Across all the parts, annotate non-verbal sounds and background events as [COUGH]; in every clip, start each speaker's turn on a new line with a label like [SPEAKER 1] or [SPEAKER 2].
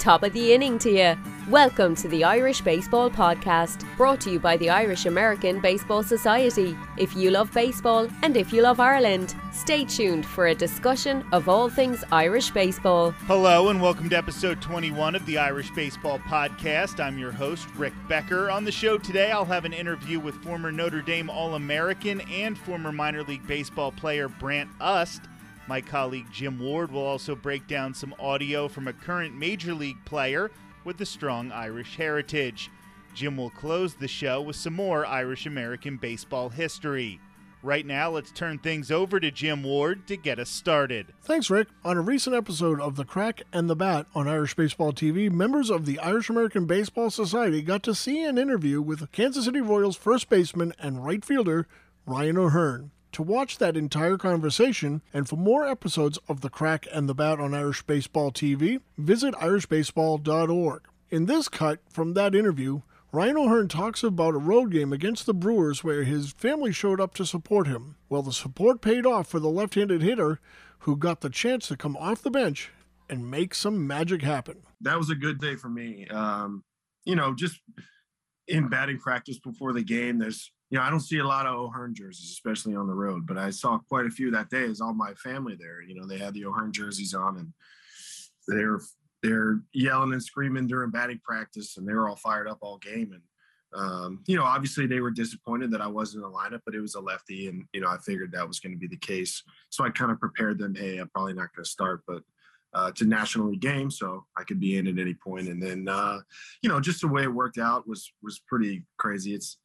[SPEAKER 1] Top of the inning to you. Welcome to the Irish Baseball Podcast, brought to you by the Irish American Baseball Society. If you love baseball and if you love Ireland, stay tuned for a discussion of all things Irish baseball.
[SPEAKER 2] Hello, and welcome to episode 21 of the Irish Baseball Podcast. I'm your host, Rick Becker. On the show today, I'll have an interview with former Notre Dame All American and former minor league baseball player Brant Ust. My colleague Jim Ward will also break down some audio from a current Major League player with a strong Irish heritage. Jim will close the show with some more Irish American baseball history. Right now, let's turn things over to Jim Ward to get us started.
[SPEAKER 3] Thanks, Rick. On a recent episode of The Crack and the Bat on Irish Baseball TV, members of the Irish American Baseball Society got to see an interview with Kansas City Royals first baseman and right fielder Ryan O'Hearn. To watch that entire conversation and for more episodes of The Crack and the Bat on Irish Baseball TV, visit irishbaseball.org. In this cut from that interview, Ryan O'Hearn talks about a road game against the Brewers where his family showed up to support him. Well, the support paid off for the left handed hitter who got the chance to come off the bench and make some magic happen.
[SPEAKER 4] That was a good day for me. Um, you know, just in batting practice before the game, there's you know, I don't see a lot of O'Hearn jerseys, especially on the road, but I saw quite a few that day. Is all my family there. You know, they had the O'Hearn jerseys on, and they're they're yelling and screaming during batting practice, and they were all fired up all game. And um, you know, obviously they were disappointed that I wasn't in the lineup, but it was a lefty, and you know, I figured that was going to be the case. So I kind of prepared them. Hey, I'm probably not going to start, but uh, it's a national league game, so I could be in at any point. And then, uh, you know, just the way it worked out was was pretty crazy. It's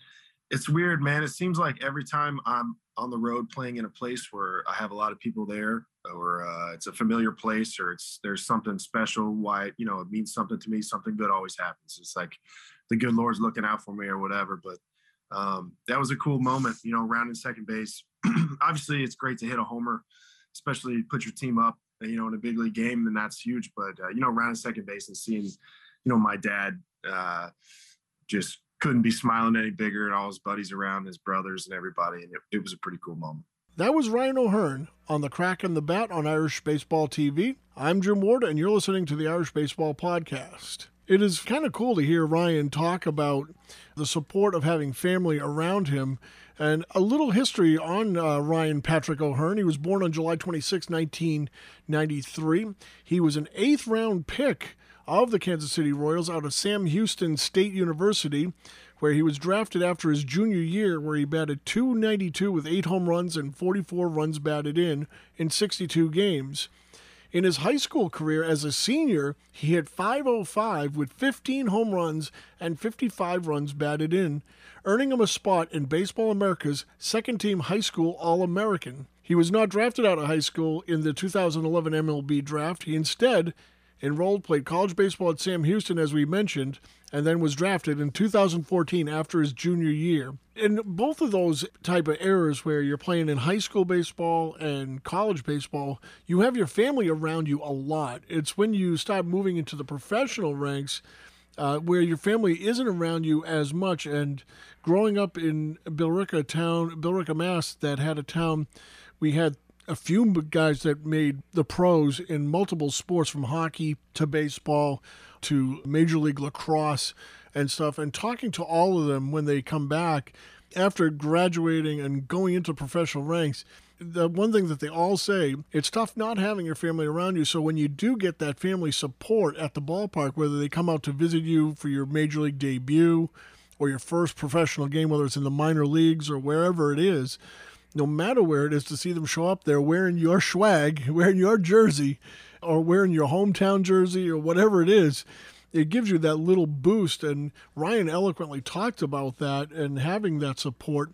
[SPEAKER 4] it's weird, man. It seems like every time I'm on the road playing in a place where I have a lot of people there, or uh, it's a familiar place, or it's there's something special. Why you know it means something to me. Something good always happens. It's like the good Lord's looking out for me, or whatever. But um, that was a cool moment. You know, rounding second base. [CLEARS THROAT] Obviously, it's great to hit a homer, especially put your team up. You know, in a big league game, and that's huge. But uh, you know, rounding second base and seeing, you know, my dad uh, just couldn't be smiling any bigger and all his buddies around, his brothers and everybody. And it, it was a pretty cool moment.
[SPEAKER 3] That was Ryan O'Hearn on the Crack and the Bat on Irish Baseball TV. I'm Jim Ward, and you're listening to the Irish Baseball Podcast. It is kind of cool to hear Ryan talk about the support of having family around him. And a little history on uh, Ryan Patrick O'Hearn. He was born on July 26, 1993. He was an eighth round pick of the Kansas City Royals out of Sam Houston State University, where he was drafted after his junior year, where he batted 292 with eight home runs and 44 runs batted in in 62 games. In his high school career as a senior, he hit 505 with 15 home runs and 55 runs batted in, earning him a spot in Baseball America's second team high school All American. He was not drafted out of high school in the 2011 MLB draft. He instead enrolled, played college baseball at Sam Houston, as we mentioned, and then was drafted in 2014 after his junior year. In both of those type of eras where you're playing in high school baseball and college baseball, you have your family around you a lot. It's when you start moving into the professional ranks uh, where your family isn't around you as much. And growing up in Billerica town, Billerica, Mass, that had a town, we had a few guys that made the pros in multiple sports from hockey to baseball to Major League Lacrosse and stuff. And talking to all of them when they come back after graduating and going into professional ranks, the one thing that they all say, it's tough not having your family around you. So when you do get that family support at the ballpark, whether they come out to visit you for your major league debut or your first professional game, whether it's in the minor leagues or wherever it is, no matter where it is, to see them show up there wearing your swag, [LAUGHS] wearing your jersey, or wearing your hometown jersey, or whatever it is, it gives you that little boost. And Ryan eloquently talked about that and having that support.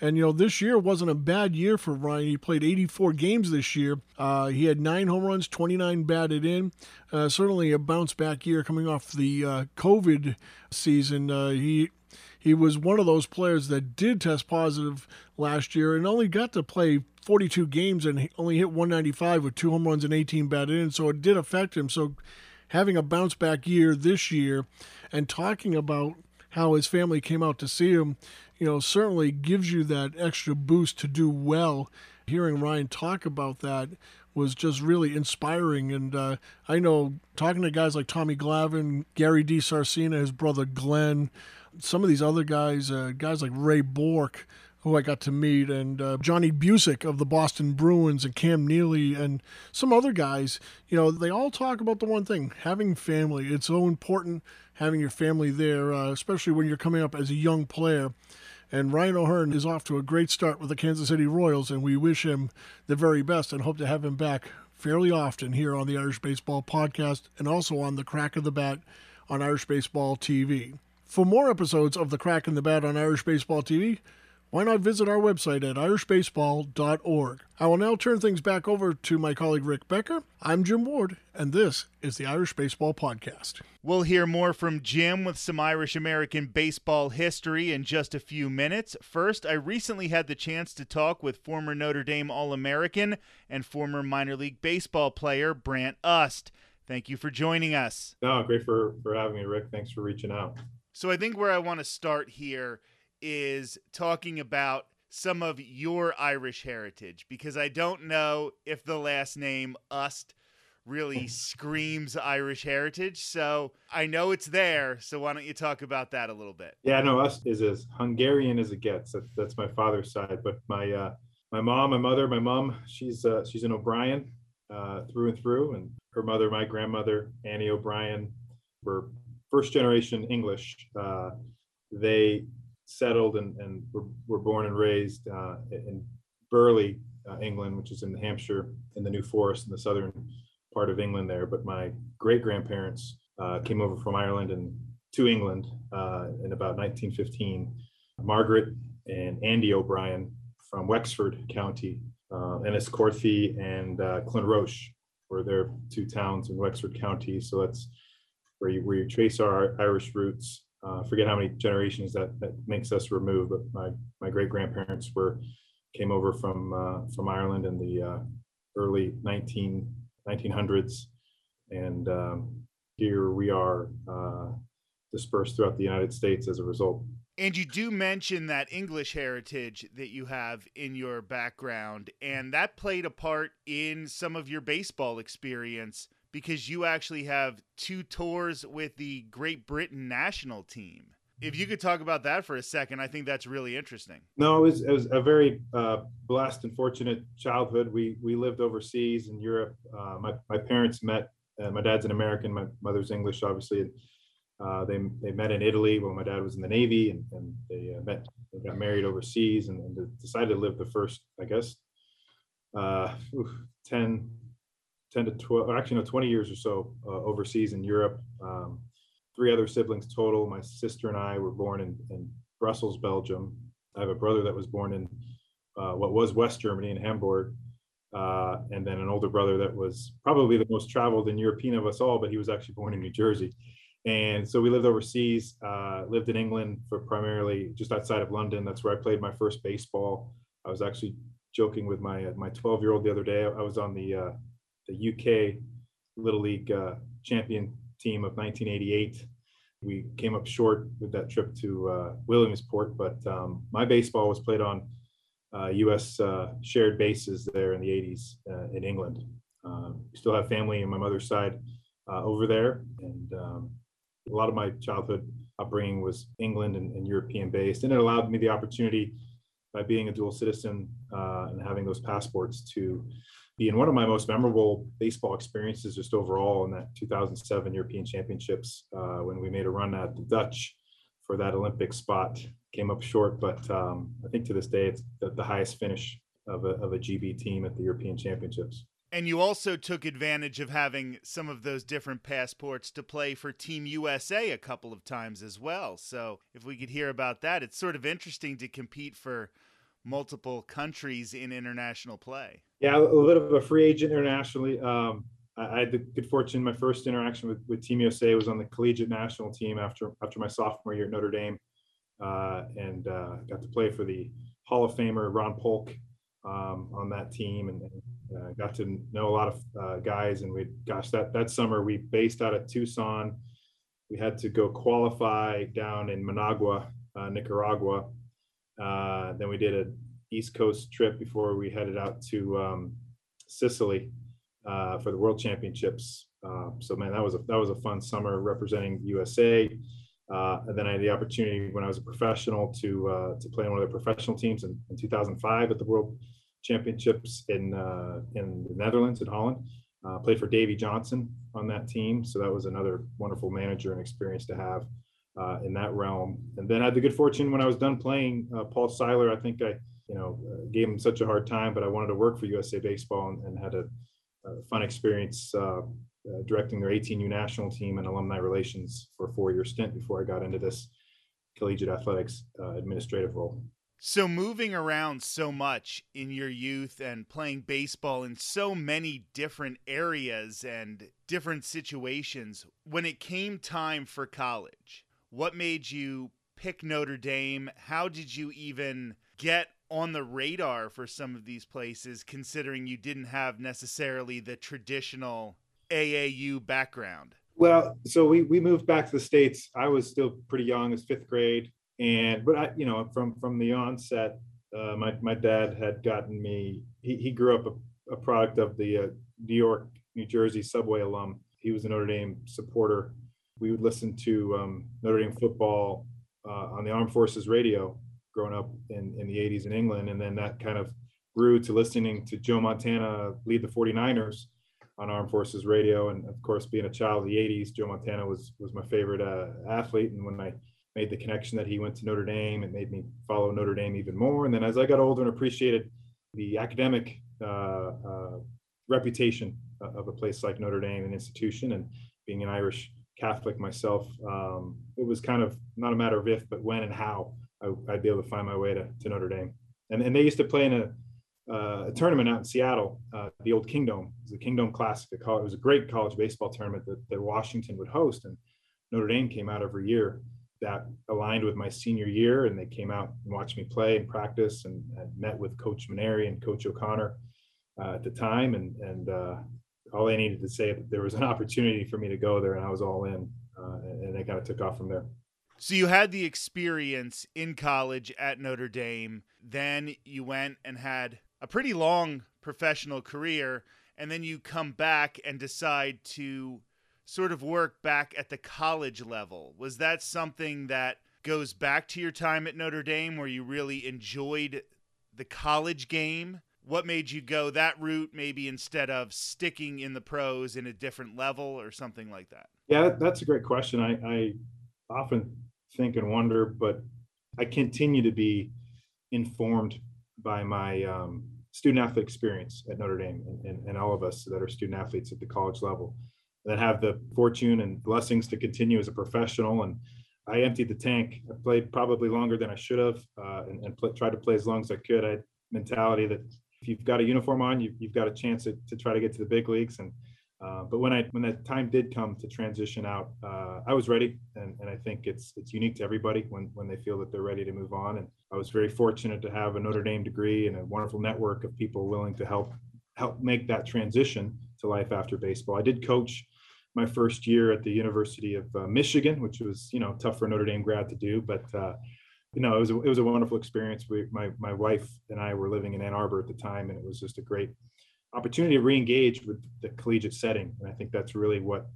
[SPEAKER 3] And, you know, this year wasn't a bad year for Ryan. He played 84 games this year. Uh, he had nine home runs, 29 batted in. Uh, certainly a bounce back year coming off the uh, COVID season. Uh, he he was one of those players that did test positive last year and only got to play 42 games and only hit 195 with two home runs and 18 batted in. So it did affect him. So having a bounce back year this year and talking about how his family came out to see him, you know, certainly gives you that extra boost to do well. Hearing Ryan talk about that was just really inspiring. And uh, I know talking to guys like Tommy Glavine, Gary DiSarcina, his brother Glenn, some of these other guys, uh, guys like Ray Bourque, who I got to meet, and uh, Johnny Bucyk of the Boston Bruins, and Cam Neely, and some other guys, you know, they all talk about the one thing having family. It's so important having your family there, uh, especially when you're coming up as a young player. And Ryan O'Hearn is off to a great start with the Kansas City Royals, and we wish him the very best and hope to have him back fairly often here on the Irish Baseball Podcast and also on the Crack of the Bat on Irish Baseball TV. For more episodes of the Crack in the Bat on Irish Baseball TV, why not visit our website at irishbaseball.org? I will now turn things back over to my colleague Rick Becker. I'm Jim Ward, and this is the Irish Baseball Podcast.
[SPEAKER 2] We'll hear more from Jim with some Irish American baseball history in just a few minutes. First, I recently had the chance to talk with former Notre Dame All American and former minor league baseball player Brant Ust. Thank you for joining us.
[SPEAKER 5] No, great for, for having me, Rick. Thanks for reaching out.
[SPEAKER 2] So, I think where I want to start here is talking about some of your Irish heritage because I don't know if the last name Ust really [LAUGHS] screams Irish heritage. So I know it's there. So why don't you talk about that a little bit?
[SPEAKER 5] Yeah, no, Ust is as Hungarian as it gets. That, that's my father's side, but my uh, my mom, my mother, my mom, she's uh, she's an O'Brien uh, through and through, and her mother, my grandmother, Annie O'Brien, were first generation English. Uh, they settled and, and were, were born and raised uh, in Burley, uh, England, which is in Hampshire, in the New Forest in the southern part of England there. But my great grandparents uh, came over from Ireland and to England uh, in about 1915. Margaret and Andy O'Brien from Wexford County, uh, Enniscorthy and Clonroche were their two towns in Wexford County. So that's where you, where you trace our Irish roots uh, forget how many generations that, that makes us remove, but my, my great grandparents were came over from uh, from Ireland in the uh, early 19, 1900s, and um, here we are uh, dispersed throughout the United States as a result.
[SPEAKER 2] And you do mention that English heritage that you have in your background, and that played a part in some of your baseball experience because you actually have two tours with the Great Britain national team. If you could talk about that for a second, I think that's really interesting.
[SPEAKER 5] No, it was, it was a very uh, blessed and fortunate childhood. We we lived overseas in Europe. Uh, my my parents met. Uh, my dad's an American. My mother's English, obviously. And, uh, they they met in Italy when my dad was in the Navy, and, and they uh, met. They got married overseas, and, and, decided to live the first, I guess, uh, 10, 10 to 12, actually, no, 20 years or so uh, overseas in Europe. Um, three other siblings total. My sister and I were born in, in Brussels, Belgium. I have a brother that was born in uh, what was West Germany in Hamburg. Uh, and then an older brother that was probably the most traveled and European of us all, but he was actually born in New Jersey. And so we lived overseas, uh, lived in England for primarily just outside of London. That's where I played my first baseball. I was actually joking with my my 12 year old the other day. I was on the uh, the UK Little League uh, champion team of 1988. We came up short with that trip to uh, Williamsport, but um, my baseball was played on uh, U.S. Uh, shared bases there in the 80s uh, in England. Um, still have family on my mother's side uh, over there, and um, a lot of my childhood upbringing was England and, and, European based, and it allowed me the opportunity by being a dual citizen and having those passports to being one of my most memorable baseball experiences just overall in that 2007 European Championships uh, when we made a run at the Dutch for that Olympic spot. Came up short, but um, I think to this day it's the, the highest finish of a, of a GB team at the European Championships.
[SPEAKER 2] And you also took advantage of having some of those different passports to play for Team USA a couple of times as well. So if we could hear about that, it's sort of interesting to compete for multiple countries in international play.
[SPEAKER 5] Yeah, a little bit of a free agent internationally. Um, I, had the good fortune. My first interaction with, with Team USA was on the collegiate national team after after my sophomore year at Notre Dame, uh, and uh, got to play for the Hall of Famer Ron Polk um, on that team, and uh, got to know a lot of uh, guys. And we, gosh, that that summer we based out of Tucson. We had to go qualify down in Managua, uh, Nicaragua, uh, then we did an East Coast trip before we headed out to um, Sicily. uh, for the World Championships. Uh, so man, that was a that was a fun summer representing USA. Uh, and then I had the opportunity when I was a professional to uh, to play on one of the professional teams in, in 2005 at the World Championships in uh, in the Netherlands in Holland. Uh, played for Davey Johnson on that team, so that was another wonderful manager and experience to have in that realm. And then I had the good fortune when I was done playing, Paul Seiler. I think I, you know, uh, gave him such a hard time, but I wanted to work for USA Baseball and, and had a, a, fun experience uh, uh, directing their 18U national team and alumni relations for a four-year stint before I got into this collegiate athletics administrative role.
[SPEAKER 2] So, moving around so much in your youth and playing baseball in so many different areas and different situations, when it came time for college, what made you pick Notre Dame? How did you even get on the radar for some of these places, considering you didn't have necessarily the traditional AAU background?
[SPEAKER 5] Well, so we, we moved back to the States. I was still pretty young, as fifth grade and but I, you know, from from the onset, uh, my my dad had gotten me. He, he grew up a, a product of the uh, New York, New Jersey subway alum. He was a Notre Dame supporter. We would listen to um, Notre Dame football uh, on the Armed Forces radio growing up in, in the 80s in England. And then that kind of grew to listening to Joe Montana lead the 49ers on Armed Forces radio. And of course, being a child of the 80s, Joe Montana was was my favorite uh, athlete. And when I made the connection that he went to Notre Dame. It made me follow Notre Dame even more. And then as I got older and appreciated the academic uh, uh, reputation of a place like Notre Dame, an institution, and being an Irish Catholic myself, um, it was kind of not a matter of if, but when and how I, would be able to find my way to, to Notre Dame. And, and they used to play in a, uh, a tournament out in Seattle, uh, the old Kingdome. It was the Kingdome Classic. It was a great college baseball tournament that, that Washington would host, and Notre Dame came out every year that aligned with my senior year and they came out and watched me play and practice and, and met with coach Mainieri and coach O'Connor uh, at the time and and uh, all I needed to say that there was an opportunity for me to go there and I was all in uh, and it kind of took off from there.
[SPEAKER 2] So you had the experience in college at Notre Dame, then you went and had a pretty long professional career and then you come back and decide to sort of work back at the college level. Was that something that goes back to your time at Notre Dame where you really enjoyed the college game? What made you go that route maybe instead of sticking in the pros in a different level or something like that?
[SPEAKER 5] Yeah, that's a great question. I, I often think and wonder, but I continue to be informed by my um, student athlete experience at Notre Dame and, and, and all of us that are student athletes at the college level that have the fortune and blessings to continue as a professional. And I emptied the tank. I played probably longer than I should have, uh, and, and tried to play as long as I could. I had mentality that if you've got a uniform on, you, have got a chance to, to try to get to the big leagues. And uh, but when I when that time did come to transition out, uh, I was ready, and, and I think it's it's unique to everybody when when they feel that they're ready to move on. And I was very fortunate to have a Notre Dame degree and a wonderful network of people willing to help help make that transition to life after baseball. I did coach my first year at the University of uh, Michigan, which was you know tough for a Notre Dame grad to do, but uh, you know it was a, it was a wonderful experience. We, my my wife and I were living in Ann Arbor at the time, and it was just a great opportunity to re-engage with the collegiate setting, and I think that's really what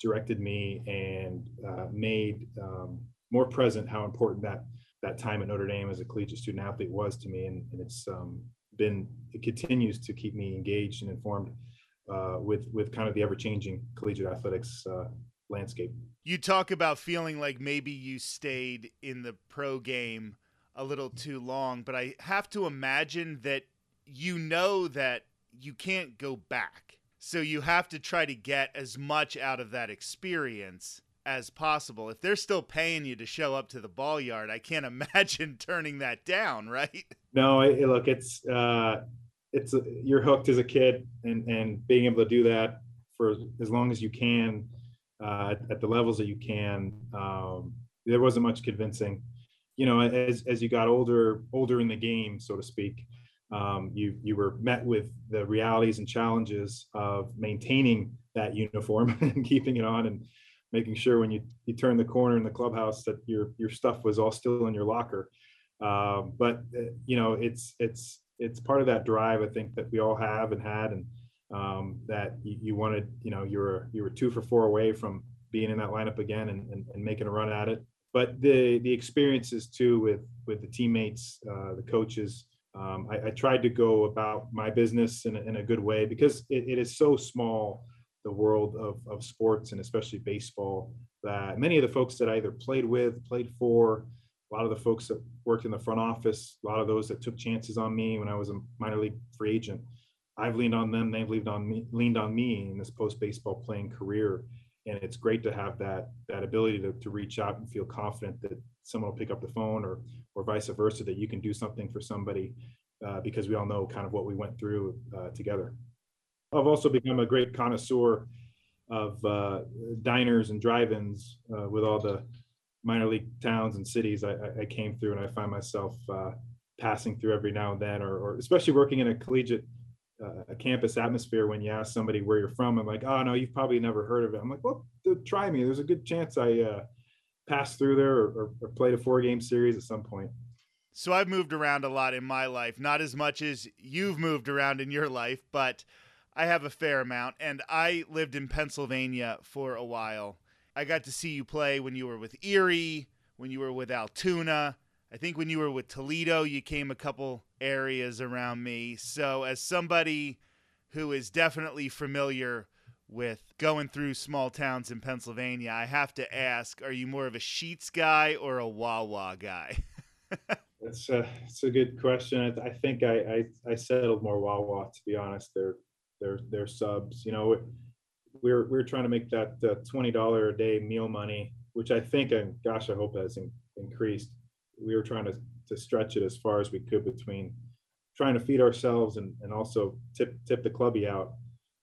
[SPEAKER 5] directed me and uh, made um, more present how important that that time at Notre Dame as a collegiate student athlete was to me, and, and it's um, been it continues to keep me engaged and informed uh, with with kind of the ever changing collegiate athletics uh, landscape.
[SPEAKER 2] You talk about feeling like maybe you stayed in the pro game a little too long, but I have to imagine that you know that you can't go back. So you have to try to get as much out of that experience as possible. If they're still paying you to show up to the ball yard, I can't [LAUGHS] imagine turning that down, right?
[SPEAKER 5] No, I, look, it's uh, it's you're hooked as a kid and and being able to do that for as long as you can uh, at the levels that you can um, there wasn't much convincing you know as as you got older older in the game so to speak um, you you were met with the realities and challenges of maintaining that uniform [LAUGHS] and keeping it on and making sure when you you turn the corner in the clubhouse that your your stuff was all still in your locker um, but uh, you know it's it's it's part of that drive I think that we all have and had, and um, that you, you, wanted, you know, you were you were two for four away from being in that lineup again and, and, and making a run at it. But the the experiences too with with the teammates, uh, the coaches. Um, I, I, tried to go about my business in a, in a good way because it, it is so small, the world of, of sports and especially baseball, that many of the folks that I either played with, played for, a lot of the folks that worked in the front office, a lot of those that took chances on me when I was a minor league free agent. I've leaned on them, they've leaned on me, leaned on me in this post baseball playing career. And it's great to have that that ability to, to reach out and feel confident that someone will pick up the phone or or vice versa, that you can do something for somebody uh, because we all know kind of what we went through uh, together. I've also become a great connoisseur of uh, diners and drive-ins uh, with all the minor league towns and cities I, I came through, and I find myself uh, passing through every now and then, or, or especially working in a collegiate a campus atmosphere. When you ask somebody where you're from, I'm like, oh no, you've probably never heard of it. I'm like, well, try me. There's a good chance I uh, passed through there or, or played a four game series at some point.
[SPEAKER 2] So I've moved around a lot in my life, not as much as you've moved around in your life, but I have a fair amount. And I lived in Pennsylvania for a while. I got to see you play when you were with Erie, when you were with Altoona. I think when you were with Toledo, you came a couple areas around me. So, as somebody who is definitely familiar with going through small towns in Pennsylvania, I have to ask are you more of a Sheetz guy or a Wawa guy? [LAUGHS]
[SPEAKER 5] That's a, that's a good question. I, I think I, I, I settled more Wawa, to be honest. They're, they're, they're subs. You know, we're we're trying to make that uh, twenty dollar a day meal money, which I think and gosh, I hope has in, increased. We were trying to to stretch it as far as we could between trying to feed ourselves and and also tip tip the clubby out.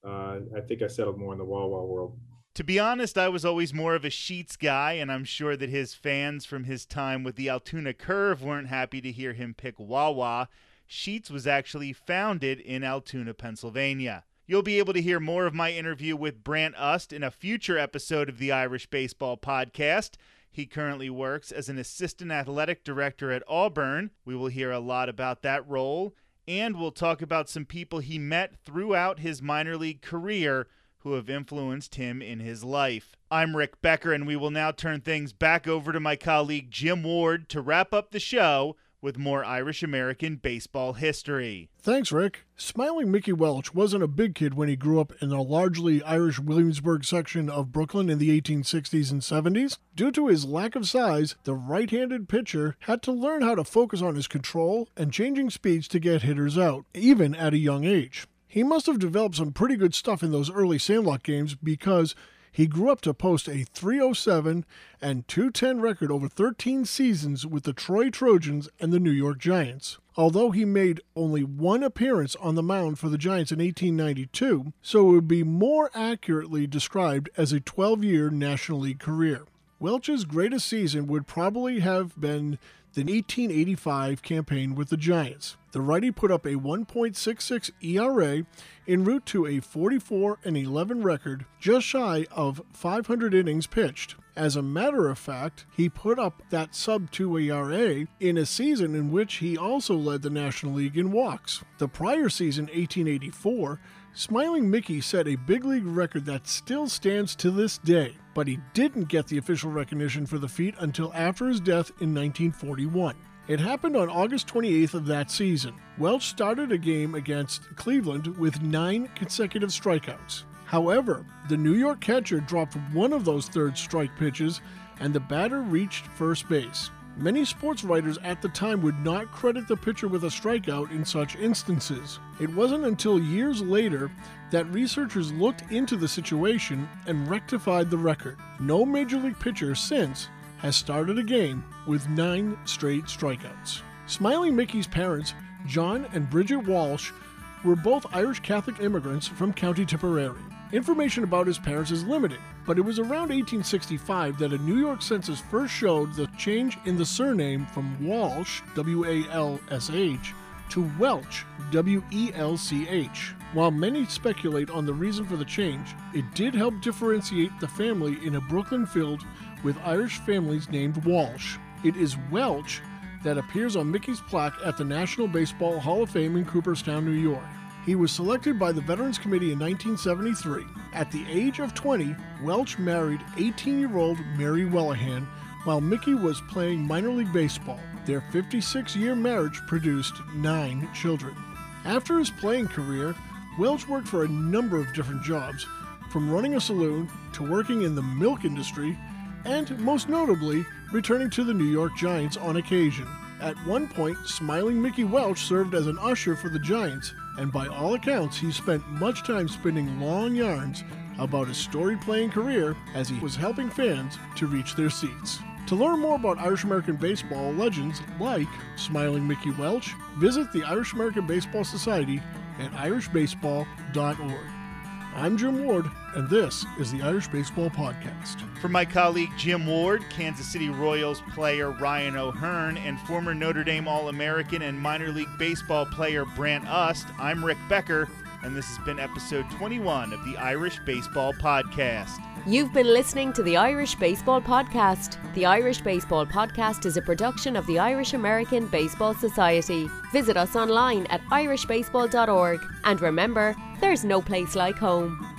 [SPEAKER 5] Uh, I think I settled more in the Wawa world.
[SPEAKER 2] To be honest, I was always more of a Sheetz guy, and I'm sure that his fans from his time with the Altoona Curve weren't happy to hear him pick Wawa. Sheetz was actually founded in Altoona, Pennsylvania. You'll be able to hear more of my interview with Brant Ust in a future episode of the Irish Baseball Podcast. He currently works as an assistant athletic director at Auburn. We will hear a lot about that role, and we'll talk about some people he met throughout his minor league career who have influenced him in his life. I'm Rick Becker, and we will now turn things back over to my colleague Jim Ward to wrap up the show with more Irish American baseball history.
[SPEAKER 3] Thanks, Rick. Smiling Mickey Welch wasn't a big kid when he grew up in the largely Irish Williamsburg section of Brooklyn in the 1860s and 70s. Due to his lack of size, the right handed pitcher had to learn how to focus on his control and changing speeds to get hitters out, even at a young age. He must have developed some pretty good stuff in those early Sandlot games because he grew up to post a 307 and 210 record over 13 seasons with the Troy Trojans and the New York Giants. Although he made only one appearance on the mound for the Giants in 1892, so it would be more accurately described as a 12 year National League career. Welch's greatest season would probably have been the 1885 campaign with the Giants. The righty put up a 1.66 ERA en route to a 44 and 11 record, just shy of 500 innings pitched. As a matter of fact, he put up that sub 2 ERA in a season in which he also led the National League in walks. The prior season, 1884, Smiling Mickey set a big league record that still stands to this day, but he didn't get the official recognition for the feat until after his death in 1941. It happened on August 28th of that season. Welch started a game against Cleveland with nine consecutive strikeouts. However, the New York catcher dropped one of those third strike pitches and the batter reached first base. Many sports writers at the time would not credit the pitcher with a strikeout in such instances. It wasn't until years later that researchers looked into the situation and rectified the record. No major league pitcher since has started a game with nine straight strikeouts. Smiling Mickey's parents, John and Bridget Walsh, were both Irish Catholic immigrants from County Tipperary. Information about his parents is limited, but it was around 1865 that a New York census first showed the change in the surname from Walsh, W A L S H, to Welch, W E L C H. While many speculate on the reason for the change, it did help differentiate the family in a Brooklyn field with Irish families named Walsh. It is Welch that appears on Mickey's plaque at the National Baseball Hall of Fame in Cooperstown, New York. He was selected by the Veterans Committee in 1973. At the age of 20, Welch married 18 year old Mary Wellahan while Mickey was playing minor league baseball. Their 56 year marriage produced nine children. After his playing career, Welch worked for a number of different jobs, from running a saloon to working in the milk industry, and most notably, returning to the New York Giants on occasion. At one point, smiling Mickey Welch served as an usher for the Giants, and by all accounts, he spent much time spinning long yarns about his storied playing career as he was helping fans to reach their seats. To learn more about Irish American baseball legends like Smiling Mickey Welch, visit the Irish American Baseball Society at irishbaseball.org. I'm Jim Ward, and this is the Irish Baseball Podcast.
[SPEAKER 2] From my colleague Jim Ward, Kansas City Royals player Ryan O'Hearn, and former Notre Dame All American and minor league baseball player Brant Ust, I'm Rick Becker, and this has been episode 21 of the Irish Baseball Podcast.
[SPEAKER 1] You've been listening to the Irish Baseball Podcast. The Irish Baseball Podcast is a production of the Irish American Baseball Society. Visit us online at irishbaseball.org and remember, there's no place like home.